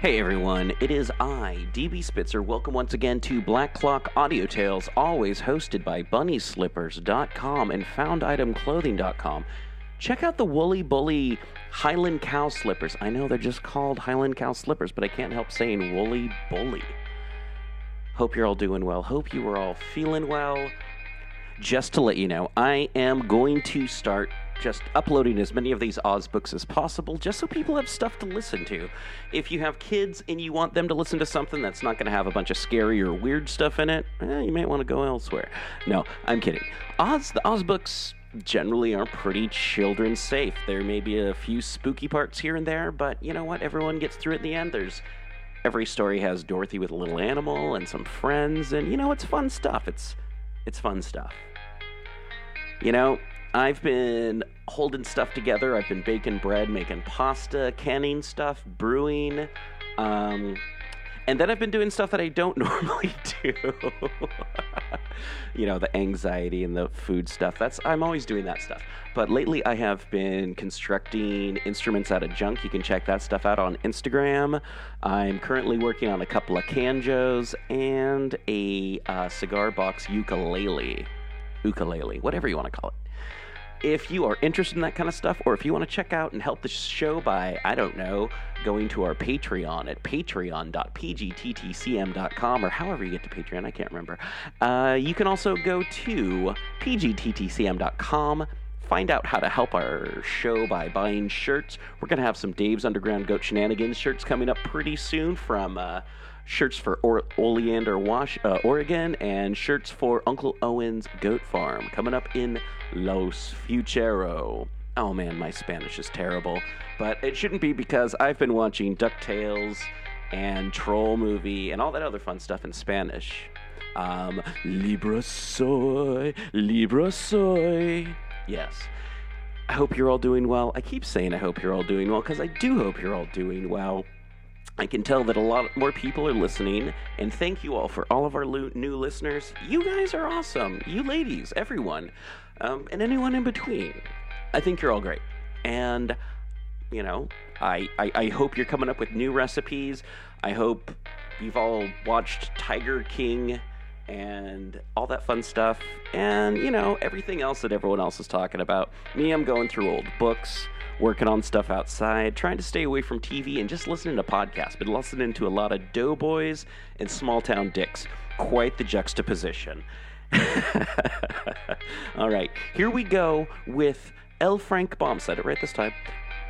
Hey everyone, it is I, DB Spitzer. Welcome once again to Black Clock Audio Tales, always hosted by BunnySlippers.com and FoundItemClothing.com. Check out the Woolly Bully Highland Cow Slippers. I know they're just called Highland Cow Slippers, but I can't help saying Woolly Bully. Hope you're all doing well. Hope you are all feeling well. Just to let you know, I am going to start just uploading as many of these Oz books as possible, just so people have stuff to listen to. If you have kids and you want them to listen to something that's not going to have a bunch of scary or weird stuff in it, eh, you might want to go elsewhere. No, I'm kidding. Oz, the Oz books generally are pretty children safe. There may be a few spooky parts here and there, but you know what? Everyone gets through it in the end. There's every story has Dorothy with a little animal and some friends, and you know it's fun stuff. It's it's fun stuff. You know, I've been holding stuff together. I've been baking bread, making pasta, canning stuff, brewing. Um, and then I've been doing stuff that I don't normally do. you know, the anxiety and the food stuff. That's I'm always doing that stuff. But lately I have been constructing instruments out of junk. You can check that stuff out on Instagram. I'm currently working on a couple of canjos and a uh, cigar box ukulele. Ukulele, whatever you want to call it if you are interested in that kind of stuff, or if you want to check out and help the show by, I don't know, going to our Patreon at patreon.pgttcm.com, or however you get to Patreon, I can't remember. Uh, you can also go to pgttcm.com. Find out how to help our show by buying shirts. We're going to have some Dave's Underground Goat Shenanigans shirts coming up pretty soon from uh, shirts for or- Oleander, Wash, uh, Oregon, and shirts for Uncle Owen's Goat Farm coming up in Los Futuro. Oh man, my Spanish is terrible, but it shouldn't be because I've been watching DuckTales and Troll movie and all that other fun stuff in Spanish. Um, Libre soy, Libre soy. Yes. I hope you're all doing well. I keep saying I hope you're all doing well because I do hope you're all doing well. I can tell that a lot more people are listening, and thank you all for all of our lo- new listeners. You guys are awesome. You ladies, everyone, um, and anyone in between. I think you're all great. And, you know, I, I, I hope you're coming up with new recipes. I hope you've all watched Tiger King and all that fun stuff, and, you know, everything else that everyone else is talking about. Me, I'm going through old books working on stuff outside, trying to stay away from TV and just listening to podcasts, but listening to a lot of doughboys and small town dicks. Quite the juxtaposition. All right, here we go with L. Frank Baum. Said it right this time.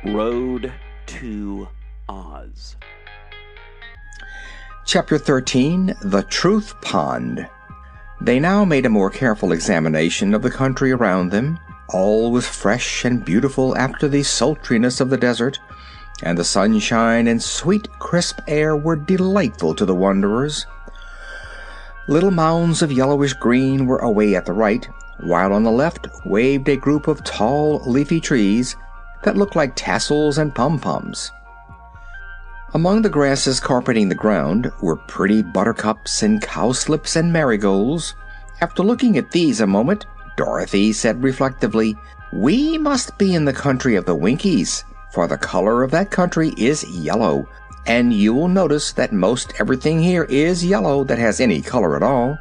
Road to Oz. Chapter 13 The Truth Pond. They now made a more careful examination of the country around them. All was fresh and beautiful after the sultriness of the desert, and the sunshine and sweet, crisp air were delightful to the wanderers. Little mounds of yellowish green were away at the right, while on the left waved a group of tall, leafy trees that looked like tassels and pom-poms. Among the grasses carpeting the ground were pretty buttercups and cowslips and marigolds. After looking at these a moment, Dorothy said reflectively, "We must be in the country of the Winkies, for the color of that country is yellow, and you will notice that most everything here is yellow that has any color at all."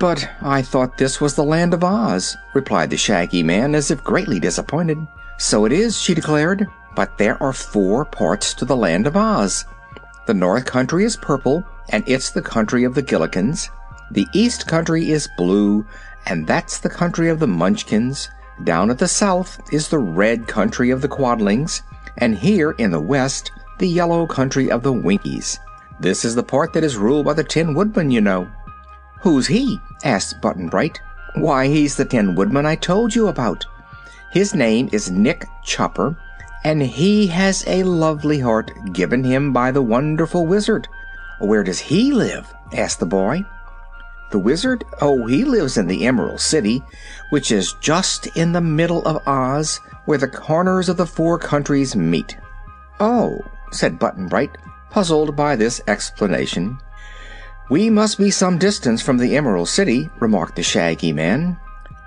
"But I thought this was the Land of Oz," replied the Shaggy Man, as if greatly disappointed. "So it is," she declared, "but there are four parts to the Land of Oz. The North Country is purple, and it's the country of the Gillikins. The East Country is blue, and that's the country of the Munchkins. Down at the south is the red country of the Quadlings, and here in the west the yellow country of the Winkies. This is the part that is ruled by the Tin Woodman, you know." "Who's he?" asked Button Bright. "Why, he's the Tin Woodman I told you about. His name is Nick Chopper, and he has a lovely heart given him by the wonderful Wizard." "Where does he live?" asked the boy. The Wizard? Oh, he lives in the Emerald City, which is just in the middle of Oz, where the corners of the four countries meet." "Oh," said Button Bright, puzzled by this explanation. "We must be some distance from the Emerald City," remarked the Shaggy Man.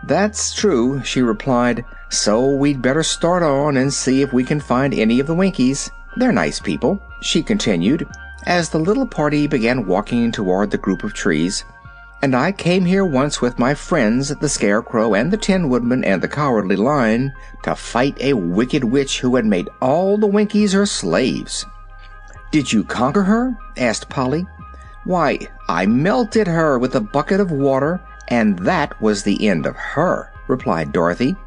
"That's true," she replied, "so we'd better start on and see if we can find any of the Winkies. They're nice people," she continued, as the little party began walking toward the group of trees. And I came here once with my friends, the Scarecrow and the Tin Woodman and the Cowardly Lion, to fight a wicked witch who had made all the Winkies her slaves. Did you conquer her? asked Polly. Why, I melted her with a bucket of water, and that was the end of her, replied Dorothy.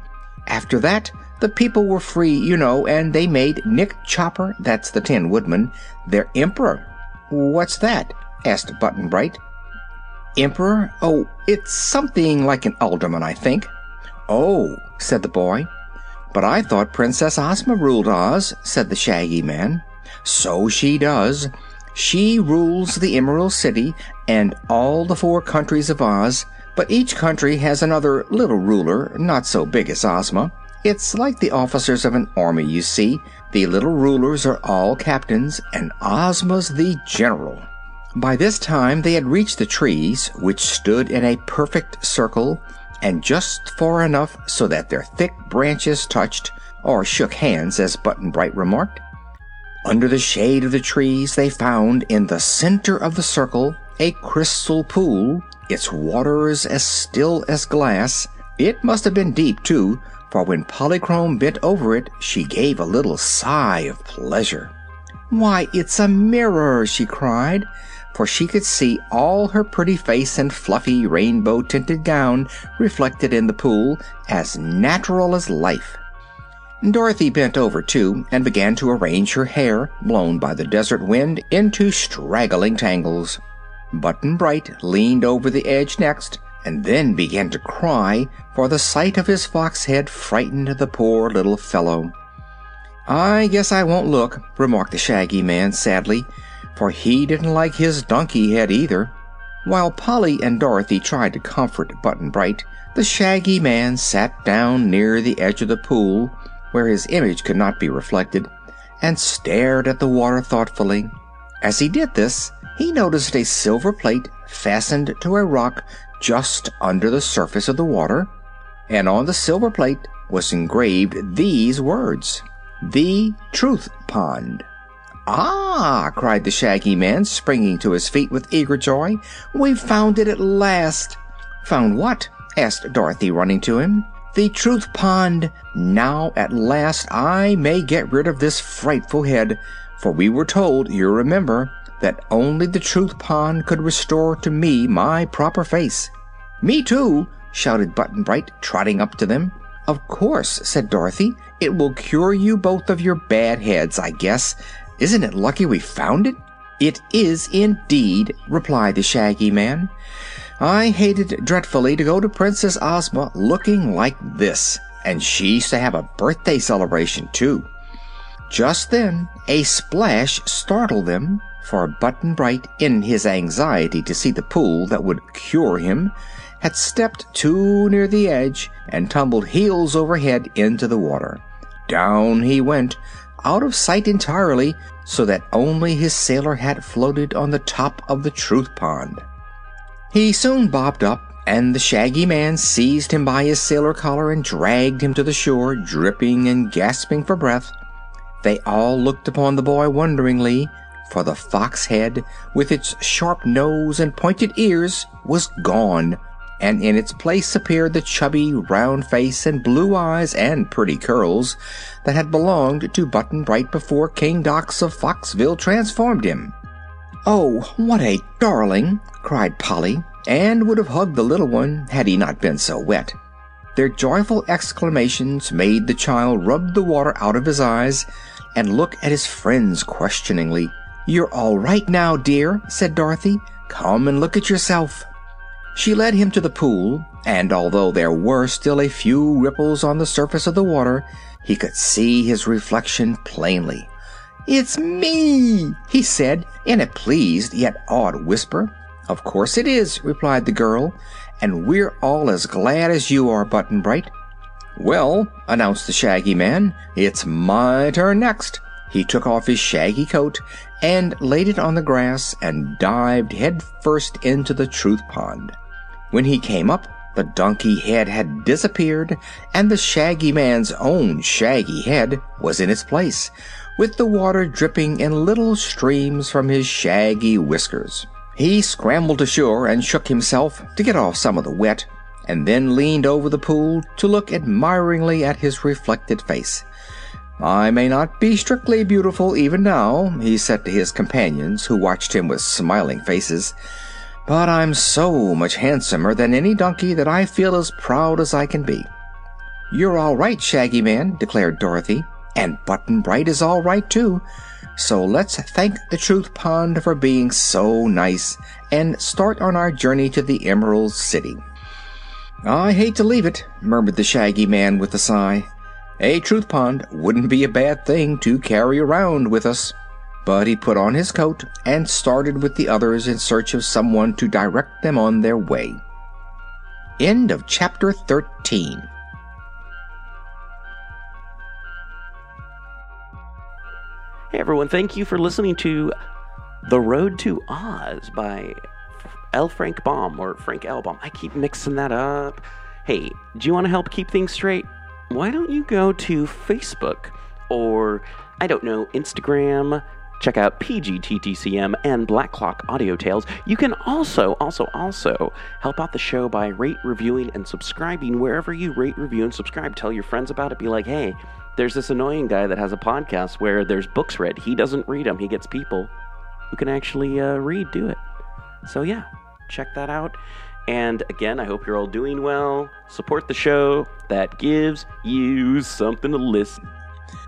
After that, the people were free, you know, and they made Nick Chopper, that's the Tin Woodman, their emperor. What's that? asked Button Bright. Emperor? Oh, it's something like an alderman, I think. Oh, said the boy. But I thought Princess Ozma ruled Oz, said the Shaggy Man. So she does. She rules the Emerald City and all the four countries of Oz, but each country has another little ruler, not so big as Ozma. It's like the officers of an army, you see. The little rulers are all captains, and Ozma's the general. By this time they had reached the trees, which stood in a perfect circle, and just far enough so that their thick branches touched, or shook hands, as Button Bright remarked. Under the shade of the trees they found in the center of the circle a crystal pool, its waters as still as glass. It must have been deep, too, for when Polychrome bent over it she gave a little sigh of pleasure. Why, it's a mirror, she cried for she could see all her pretty face and fluffy rainbow tinted gown reflected in the pool, as natural as life. Dorothy bent over too and began to arrange her hair, blown by the desert wind, into straggling tangles. Button Bright leaned over the edge next, and then began to cry, for the sight of his fox head frightened the poor little fellow. I guess I won't look, remarked the Shaggy Man sadly for he didn't like his donkey head either. While Polly and Dorothy tried to comfort Button Bright, the Shaggy Man sat down near the edge of the pool, where his image could not be reflected, and stared at the water thoughtfully. As he did this, he noticed a silver plate fastened to a rock just under the surface of the water, and on the silver plate was engraved these words The Truth Pond. Ah! cried the Shaggy Man, springing to his feet with eager joy. We've found it at last! Found what? asked Dorothy, running to him. The Truth Pond. Now, at last, I may get rid of this frightful head, for we were told, you remember, that only the Truth Pond could restore to me my proper face. Me too! shouted Button Bright, trotting up to them. Of course, said Dorothy. It will cure you both of your bad heads, I guess, isn't it lucky we found it? It is indeed, replied the Shaggy Man. I hated dreadfully to go to Princess Ozma looking like this, and she's to have a birthday celebration, too. Just then, a splash startled them, for Button Bright, in his anxiety to see the pool that would cure him, had stepped too near the edge and tumbled heels over head into the water. Down he went, out of sight entirely, so that only his sailor hat floated on the top of the truth pond. He soon bobbed up, and the Shaggy Man seized him by his sailor collar and dragged him to the shore, dripping and gasping for breath. They all looked upon the boy wonderingly, for the fox head, with its sharp nose and pointed ears, was gone and in its place appeared the chubby, round face and blue eyes and pretty curls that had belonged to Button Bright before King Dox of Foxville transformed him. Oh, what a darling! cried Polly, and would have hugged the little one had he not been so wet. Their joyful exclamations made the child rub the water out of his eyes and look at his friends questioningly. You're all right now, dear, said Dorothy. Come and look at yourself. She led him to the pool, and although there were still a few ripples on the surface of the water, he could see his reflection plainly. It's me, he said in a pleased yet awed whisper. Of course it is, replied the girl, and we're all as glad as you are, Button Bright. Well, announced the Shaggy Man, it's my turn next. He took off his shaggy coat and laid it on the grass and dived head first into the truth pond. When he came up, the donkey head had disappeared, and the Shaggy Man's own shaggy head was in its place, with the water dripping in little streams from his shaggy whiskers. He scrambled ashore and shook himself to get off some of the wet, and then leaned over the pool to look admiringly at his reflected face. I may not be strictly beautiful even now, he said to his companions, who watched him with smiling faces, but I'm so much handsomer than any donkey that I feel as proud as I can be. You're all right, Shaggy Man, declared Dorothy, and Button Bright is all right too. So let's thank the Truth Pond for being so nice and start on our journey to the Emerald City. I hate to leave it, murmured the Shaggy Man with a sigh. A Truth Pond wouldn't be a bad thing to carry around with us. But he put on his coat and started with the others in search of someone to direct them on their way. End of chapter 13. Hey everyone, thank you for listening to The Road to Oz by L. Frank Baum or Frank L. Baum. I keep mixing that up. Hey, do you want to help keep things straight? Why don't you go to Facebook or, I don't know, Instagram, Check out PGTTCM and Black Clock Audio Tales. You can also, also, also help out the show by rate, reviewing, and subscribing wherever you rate, review, and subscribe. Tell your friends about it. Be like, hey, there's this annoying guy that has a podcast where there's books read. He doesn't read them, he gets people who can actually uh, read do it. So, yeah, check that out. And again, I hope you're all doing well. Support the show that gives you something to listen.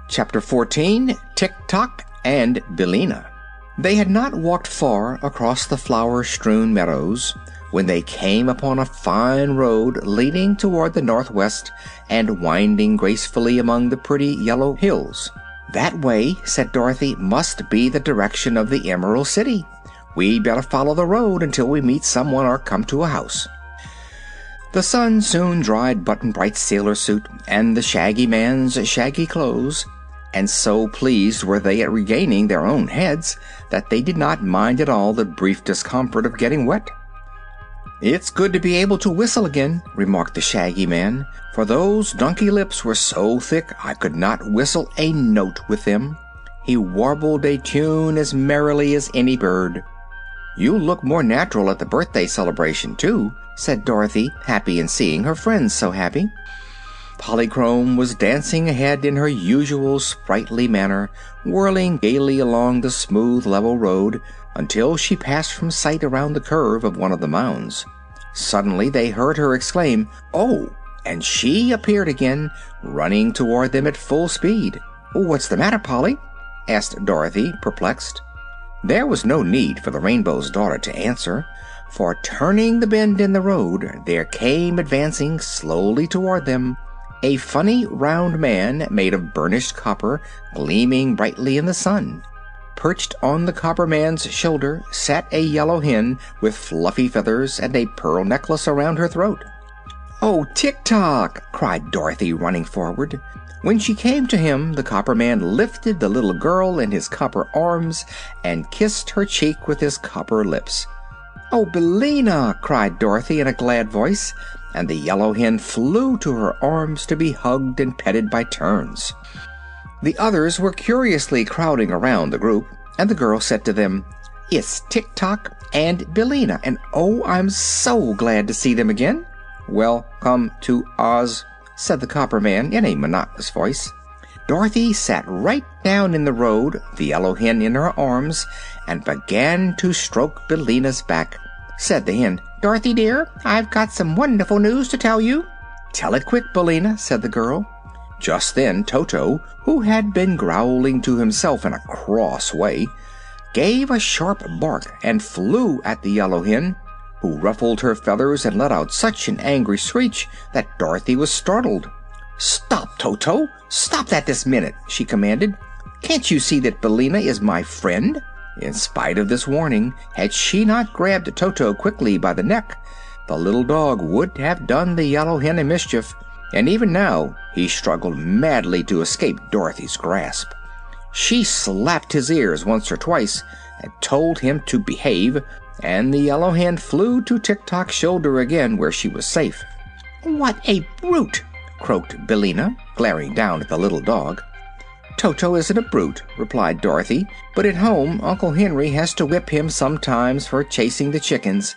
Chapter 14 Tik-Tok and Billina. They had not walked far across the flower strewn meadows when they came upon a fine road leading toward the northwest and winding gracefully among the pretty yellow hills. That way, said Dorothy, must be the direction of the Emerald City. We'd better follow the road until we meet someone or come to a house. The sun soon dried Button Bright's sailor suit and the Shaggy Man's shaggy clothes, and so pleased were they at regaining their own heads that they did not mind at all the brief discomfort of getting wet. "It's good to be able to whistle again," remarked the Shaggy Man, "for those donkey lips were so thick I could not whistle a note with them." He warbled a tune as merrily as any bird. "You look more natural at the birthday celebration, too," said Dorothy, happy in seeing her friends so happy. Polychrome was dancing ahead in her usual sprightly manner, whirling gaily along the smooth level road until she passed from sight around the curve of one of the mounds. Suddenly they heard her exclaim, "Oh!" and she appeared again, running toward them at full speed. "What's the matter, Polly?" asked Dorothy, perplexed. There was no need for the Rainbow's Daughter to answer, for turning the bend in the road there came advancing slowly toward them a funny round man made of burnished copper gleaming brightly in the sun. Perched on the copper man's shoulder sat a yellow hen with fluffy feathers and a pearl necklace around her throat. "Oh, Tik-Tok!" cried Dorothy, running forward. When she came to him, the copper man lifted the little girl in his copper arms and kissed her cheek with his copper lips. "Oh, Billina!" cried Dorothy in a glad voice and the yellow hen flew to her arms to be hugged and petted by turns. The others were curiously crowding around the group, and the girl said to them, It's Tik-Tok and Billina, and oh, I'm so glad to see them again. Welcome to Oz, said the copper man in a monotonous voice. Dorothy sat right down in the road, the yellow hen in her arms, and began to stroke Billina's back. Said the hen, Dorothy dear, I've got some wonderful news to tell you." "Tell it quick, Billina," said the girl. Just then Toto, who had been growling to himself in a cross way, gave a sharp bark and flew at the yellow hen, who ruffled her feathers and let out such an angry screech that Dorothy was startled. "Stop, Toto! Stop that this minute!" she commanded. "Can't you see that Billina is my friend? In spite of this warning, had she not grabbed Toto quickly by the neck, the little dog would have done the yellow hen a mischief, and even now he struggled madly to escape Dorothy's grasp. She slapped his ears once or twice and told him to behave, and the yellow hen flew to Tik-Tok's shoulder again where she was safe. "What a brute!" croaked Billina, glaring down at the little dog. Toto isn't a brute, replied Dorothy, but at home Uncle Henry has to whip him sometimes for chasing the chickens.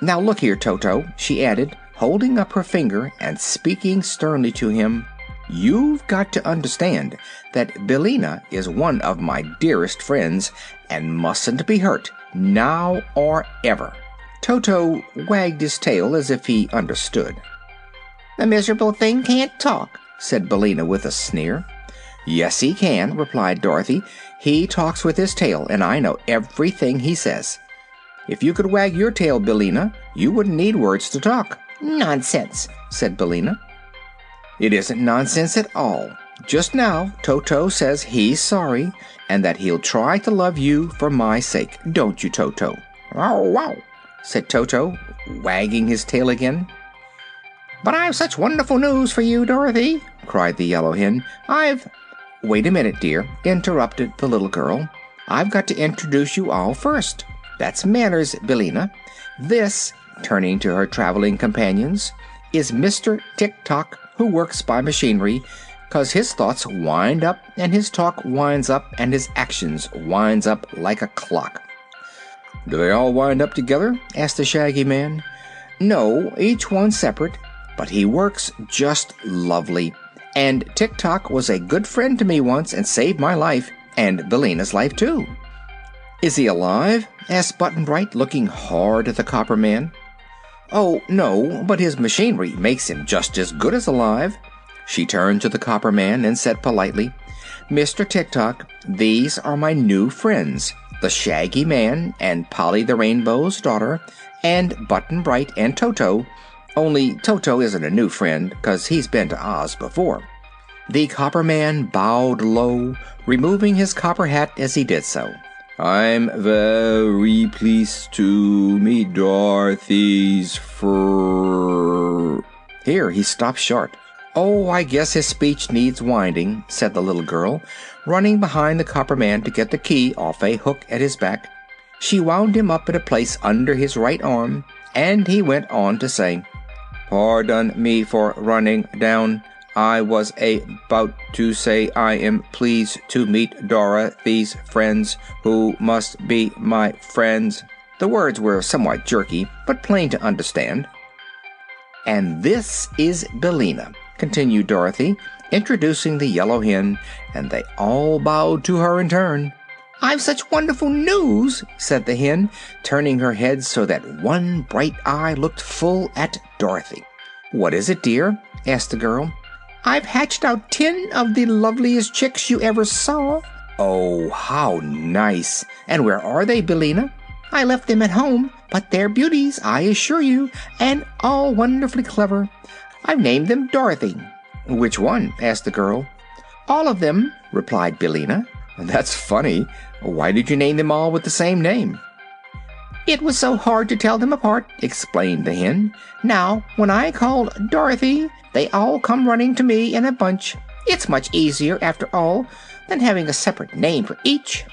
Now look here, Toto, she added, holding up her finger and speaking sternly to him. You've got to understand that Billina is one of my dearest friends and mustn't be hurt, now or ever. Toto wagged his tail as if he understood. The miserable thing can't talk, said Billina with a sneer. Yes, he can, replied Dorothy. He talks with his tail, and I know everything he says. If you could wag your tail, Billina, you wouldn't need words to talk. Nonsense, said Billina. It isn't nonsense at all. Just now, Toto says he's sorry and that he'll try to love you for my sake. Don't you, Toto? Oh, wow, said Toto, wagging his tail again. But I've such wonderful news for you, Dorothy, cried the yellow hen. I've Wait a minute, dear, interrupted the little girl. I've got to introduce you all first. That's manners, Billina. This, turning to her traveling companions, is Mr. Tik-Tok, who works by machinery, cause his thoughts wind up and his talk winds up and his actions winds up like a clock. Do they all wind up together? asked the Shaggy Man. No, each one separate, but he works just lovely and Tik Tok was a good friend to me once and saved my life, and Billina's life too. Is he alive? asked Button Bright, looking hard at the Copper Man. Oh, no, but his machinery makes him just as good as alive. She turned to the Copper Man and said politely, Mr. Tik Tok, these are my new friends, the Shaggy Man and Polly the Rainbow's daughter, and Button Bright and Toto, only Toto isn't a new friend, 'cause he's been to Oz before. The Copper Man bowed low, removing his copper hat as he did so. I'm very pleased to meet Dorothy's fur. Here he stopped short. Oh, I guess his speech needs winding, said the little girl, running behind the Copper Man to get the key off a hook at his back. She wound him up in a place under his right arm, and he went on to say, Pardon me for running down. I was about to say I am pleased to meet Dorothy's friends, who must be my friends. The words were somewhat jerky, but plain to understand. And this is Billina, continued Dorothy, introducing the yellow hen, and they all bowed to her in turn. I've such wonderful news, said the hen, turning her head so that one bright eye looked full at Dorothy. What is it, dear? asked the girl. I've hatched out ten of the loveliest chicks you ever saw. Oh, how nice! And where are they, Billina? I left them at home, but they're beauties, I assure you, and all wonderfully clever. I've named them Dorothy. Which one? asked the girl. All of them, replied Billina. That's funny. Why did you name them all with the same name? It was so hard to tell them apart, explained the hen. Now, when I call Dorothy, they all come running to me in a bunch. It's much easier, after all, than having a separate name for each.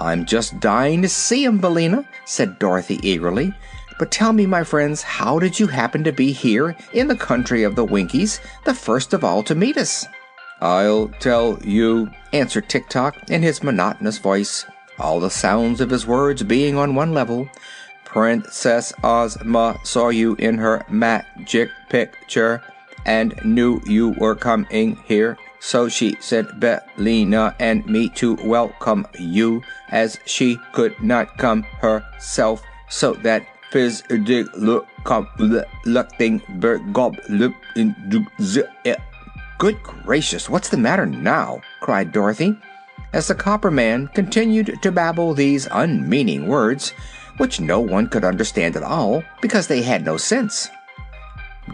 I'm just dying to see 'em, Billina, said Dorothy eagerly. But tell me, my friends, how did you happen to be here in the country of the Winkies, the first of all to meet us? I'll tell you, answered Tik Tok in his monotonous voice, all the sounds of his words being on one level. Princess Ozma saw you in her magic picture and knew you were coming here, so she sent Billina and me to welcome you, as she could not come herself, so that physical look Good gracious, what's the matter now? cried Dorothy, as the Copper Man continued to babble these unmeaning words, which no one could understand at all because they had no sense.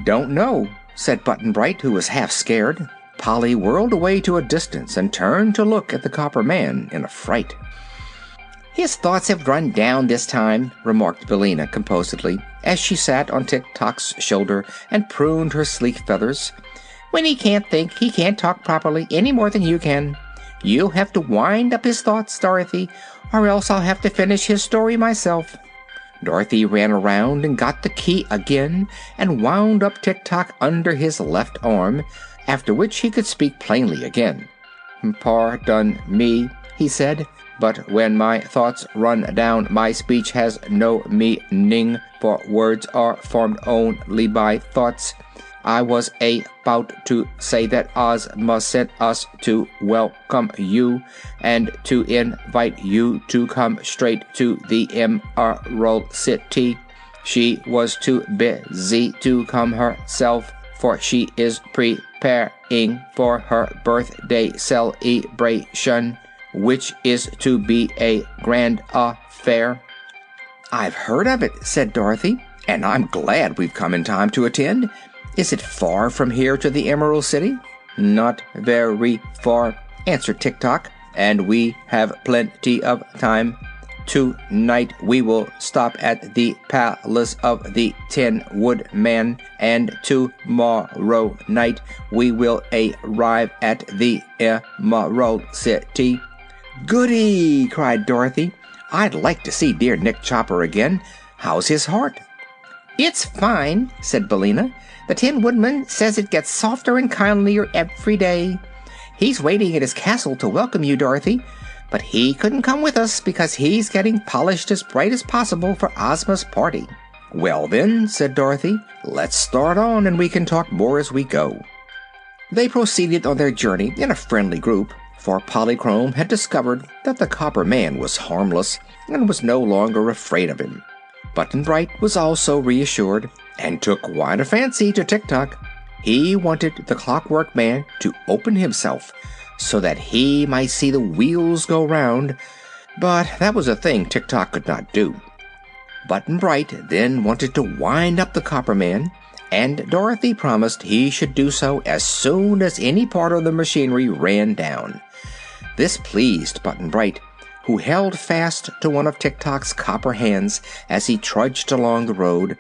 Don't know, said Button Bright, who was half scared. Polly whirled away to a distance and turned to look at the Copper Man in a fright. His thoughts have run down this time, remarked Billina composedly, as she sat on Tik Tok's shoulder and pruned her sleek feathers. When he can't think, he can't talk properly any more than you can. You'll have to wind up his thoughts, Dorothy, or else I'll have to finish his story myself. Dorothy ran around and got the key again and wound up Tik Tok under his left arm, after which he could speak plainly again. Pardon me, he said, but when my thoughts run down, my speech has no meaning, for words are formed only by thoughts. I was about to say that Ozma sent us to welcome you and to invite you to come straight to the Emerald City. She was too busy to come herself, for she is preparing for her birthday celebration, which is to be a grand affair. I've heard of it, said Dorothy, and I'm glad we've come in time to attend. Is it far from here to the Emerald City? Not very far, answered Tik Tok, and we have plenty of time. Tonight we will stop at the palace of the Tin Woodman, and tomorrow night we will arrive at the Emerald City. Goody! cried Dorothy. I'd like to see dear Nick Chopper again. How's his heart? It's fine, said Billina. The Tin Woodman says it gets softer and kindlier every day. He's waiting at his castle to welcome you, Dorothy, but he couldn't come with us because he's getting polished as bright as possible for Ozma's party. Well, then, said Dorothy, let's start on and we can talk more as we go. They proceeded on their journey in a friendly group, for Polychrome had discovered that the Copper Man was harmless and was no longer afraid of him. Button Bright was also reassured and took quite a fancy to Tik Tok. He wanted the Clockwork Man to open himself so that he might see the wheels go round, but that was a thing Tik Tok could not do. Button Bright then wanted to wind up the Copper Man, and Dorothy promised he should do so as soon as any part of the machinery ran down. This pleased Button Bright, who held fast to one of Tik Tok's copper hands as he trudged along the road,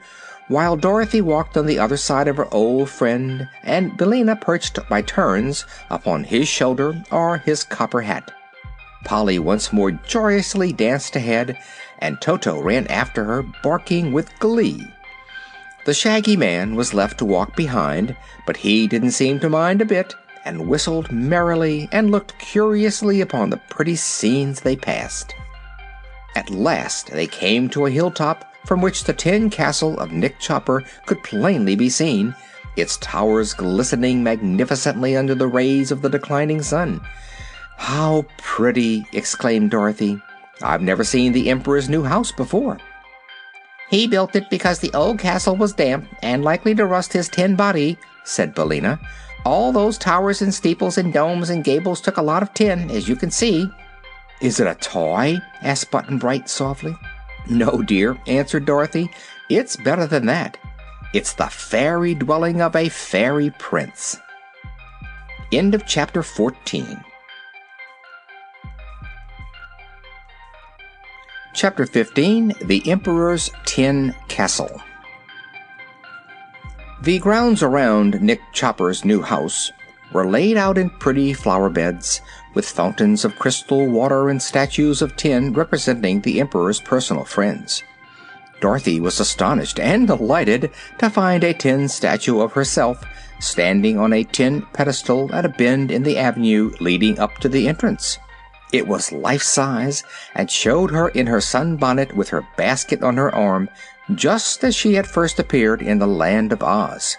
while Dorothy walked on the other side of her old friend and Billina perched by turns upon his shoulder or his copper hat. Polly once more joyously danced ahead, and Toto ran after her, barking with glee. The Shaggy Man was left to walk behind, but he didn't seem to mind a bit, and whistled merrily and looked curiously upon the pretty scenes they passed. At last they came to a hilltop from which the tin castle of Nick Chopper could plainly be seen, its towers glistening magnificently under the rays of the declining sun. "How pretty!" exclaimed Dorothy. "I've never seen the Emperor's new house before." "He built it because the old castle was damp and likely to rust his tin body," said Billina. "All those towers and steeples and domes and gables took a lot of tin, as you can see." "Is it a toy?" asked Button Bright softly. No, dear, answered Dorothy. It's better than that. It's the fairy dwelling of a fairy prince. End of chapter 14. Chapter 15 The Emperor's Tin Castle. The grounds around Nick Chopper's new house were laid out in pretty flower beds, with fountains of crystal water and statues of tin representing the Emperor's personal friends. Dorothy was astonished and delighted to find a tin statue of herself standing on a tin pedestal at a bend in the avenue leading up to the entrance. It was life size and showed her in her sunbonnet with her basket on her arm, just as she had first appeared in the Land of Oz.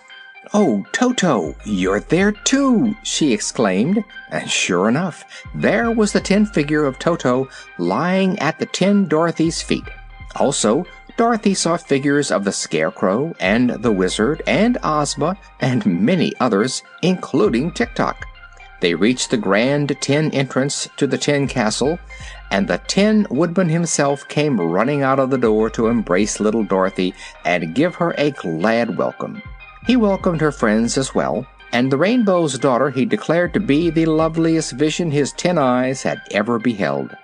"Oh, Toto, you're there too!" she exclaimed, and sure enough, there was the tin figure of Toto lying at the tin Dorothy's feet. Also, Dorothy saw figures of the Scarecrow and the Wizard and Ozma and many others, including Tik Tok. They reached the grand tin entrance to the tin castle, and the Tin Woodman himself came running out of the door to embrace little Dorothy and give her a glad welcome. He welcomed her friends as well, and the Rainbow's Daughter he declared to be the loveliest vision his tin eyes had ever beheld.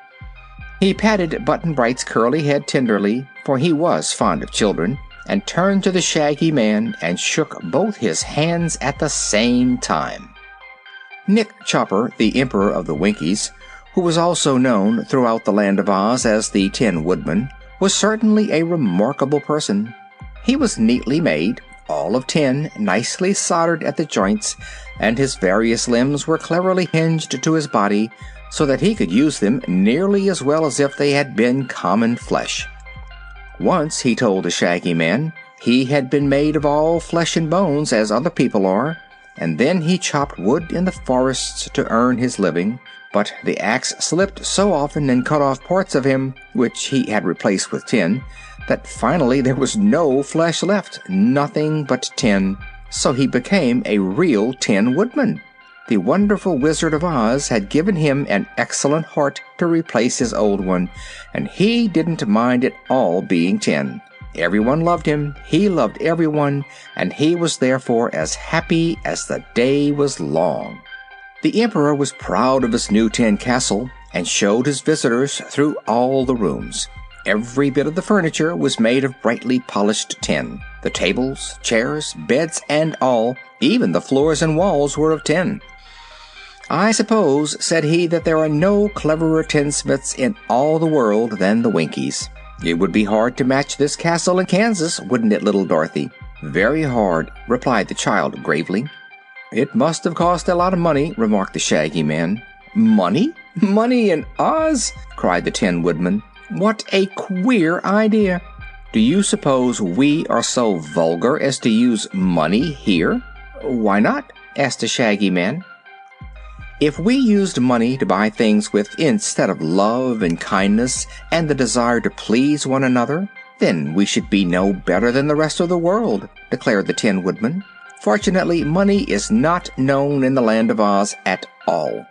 He patted Button Bright's curly head tenderly, for he was fond of children, and turned to the Shaggy Man and shook both his hands at the same time. Nick Chopper, the Emperor of the Winkies, who was also known throughout the Land of Oz as the Tin Woodman, was certainly a remarkable person. He was neatly made, all of tin, nicely soldered at the joints, and his various limbs were cleverly hinged to his body so that he could use them nearly as well as if they had been common flesh. Once, he told the Shaggy Man, he had been made of all flesh and bones as other people are, and then he chopped wood in the forests to earn his living, but the axe slipped so often and cut off parts of him, which he had replaced with tin, that finally there was no flesh left, nothing but tin, so he became a real Tin Woodman. The wonderful Wizard of Oz had given him an excellent heart to replace his old one, and he didn't mind at all being tin. Everyone loved him, he loved everyone, and he was therefore as happy as the day was long. The Emperor was proud of his new tin castle and showed his visitors through all the rooms. Every bit of the furniture was made of brightly polished tin. The tables, chairs, beds, and all, even the floors and walls, were of tin. I suppose, said he, that there are no cleverer tinsmiths in all the world than the Winkies. It would be hard to match this castle in Kansas, wouldn't it, little Dorothy? Very hard, replied the child gravely. It must have cost a lot of money, remarked the Shaggy Man. Money? Money in Oz? cried the Tin Woodman. What a queer idea! Do you suppose we are so vulgar as to use money here? Why not? asked the Shaggy Man. If we used money to buy things with instead of love and kindness and the desire to please one another, then we should be no better than the rest of the world, declared the Tin Woodman. Fortunately, money is not known in the land of Oz at all.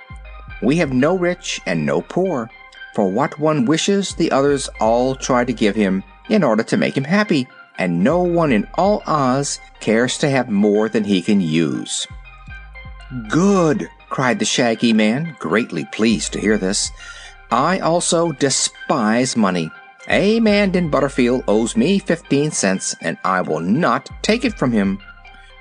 We have no rich and no poor. For what one wishes, the others all try to give him in order to make him happy, and no one in all Oz cares to have more than he can use. Good! cried the Shaggy Man, greatly pleased to hear this. I also despise money. A man in Butterfield owes me fifteen cents, and I will not take it from him.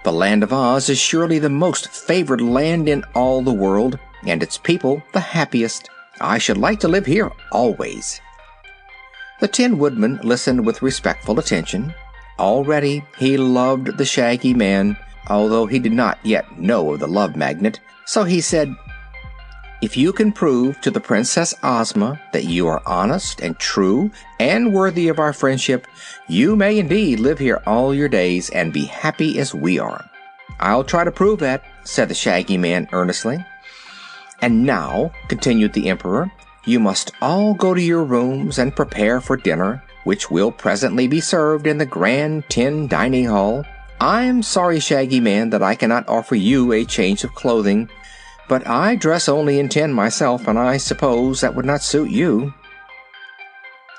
The Land of Oz is surely the most favored land in all the world, and its people the happiest. I should like to live here always. The Tin Woodman listened with respectful attention. Already he loved the Shaggy Man, although he did not yet know of the Love Magnet, so he said, If you can prove to the Princess Ozma that you are honest and true and worthy of our friendship, you may indeed live here all your days and be happy as we are. I'll try to prove that, said the Shaggy Man earnestly. And now, continued the Emperor, you must all go to your rooms and prepare for dinner, which will presently be served in the grand tin dining hall. I'm sorry, Shaggy Man, that I cannot offer you a change of clothing, but I dress only in tin myself, and I suppose that would not suit you.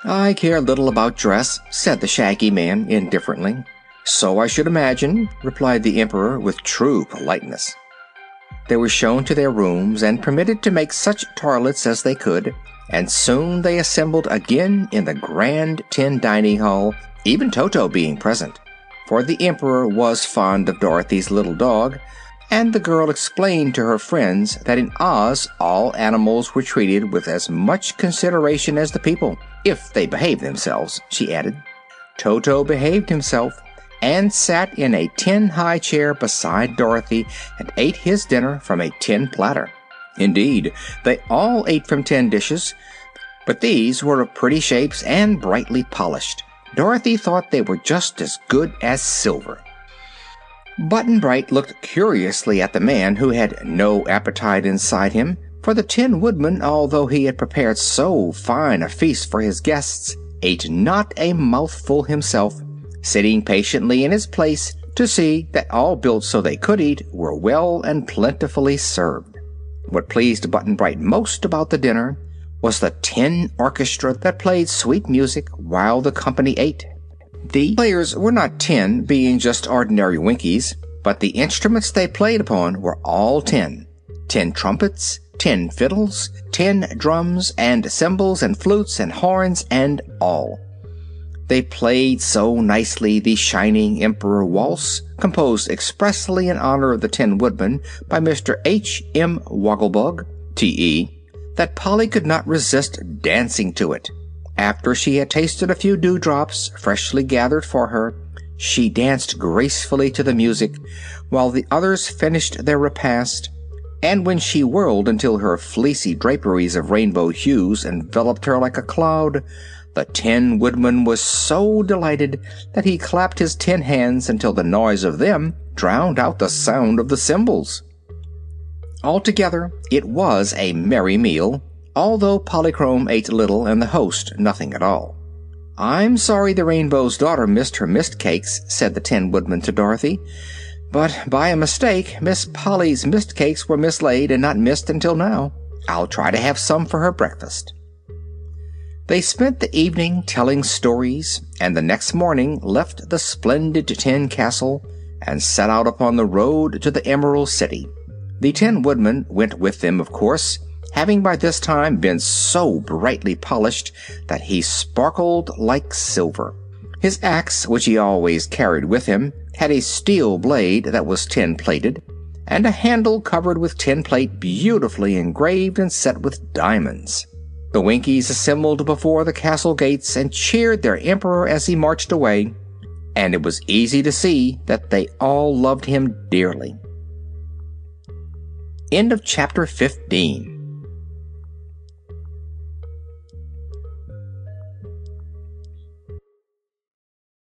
I care little about dress, said the Shaggy Man indifferently. So I should imagine, replied the Emperor with true politeness. They were shown to their rooms and permitted to make such toilets as they could, and soon they assembled again in the grand tin dining hall, even Toto being present. For the Emperor was fond of Dorothy's little dog, and the girl explained to her friends that in Oz all animals were treated with as much consideration as the people, if they behaved themselves, she added. Toto behaved himself, and sat in a tin high chair beside Dorothy and ate his dinner from a tin platter. Indeed, they all ate from tin dishes, but these were of pretty shapes and brightly polished. Dorothy thought they were just as good as silver. Button Bright looked curiously at the man who had no appetite inside him, for the Tin Woodman, although he had prepared so fine a feast for his guests, ate not a mouthful himself, sitting patiently in his place to see that all built so they could eat were well and plentifully served. What pleased Button Bright most about the dinner was the tin orchestra that played sweet music while the company ate. The players were not tin, being just ordinary Winkies, but the instruments they played upon were all tin tin trumpets, tin fiddles, tin drums, and cymbals and flutes and horns and all. They played so nicely the Shining Emperor Waltz, composed expressly in honor of the Tin Woodman by Mr. H. M. Wogglebug, T.E., that Polly could not resist dancing to it. After she had tasted a few dewdrops freshly gathered for her, She danced gracefully to the music while the others finished their repast, and when she whirled until her fleecy draperies of rainbow hues enveloped her like a cloud, the Tin Woodman was so delighted that he clapped his tin hands until the noise of them drowned out the sound of the cymbals. Altogether, it was a merry meal, although Polychrome ate little and the host nothing at all. I'm sorry the Rainbow's Daughter missed her mist cakes, said the Tin Woodman to Dorothy. But by a mistake, Miss Polly's mist cakes were mislaid and not missed until now. I'll try to have some for her breakfast. They spent the evening telling stories, and the next morning left the splendid tin castle and set out upon the road to the Emerald City. The Tin Woodman went with them, of course, having by this time been so brightly polished that he sparkled like silver. His axe, which he always carried with him, had a steel blade that was tin plated, and a handle covered with tin plate beautifully engraved and set with diamonds. The Winkies assembled before the castle gates and cheered their emperor as he marched away, and it was easy to see that they all loved him dearly. End of chapter 15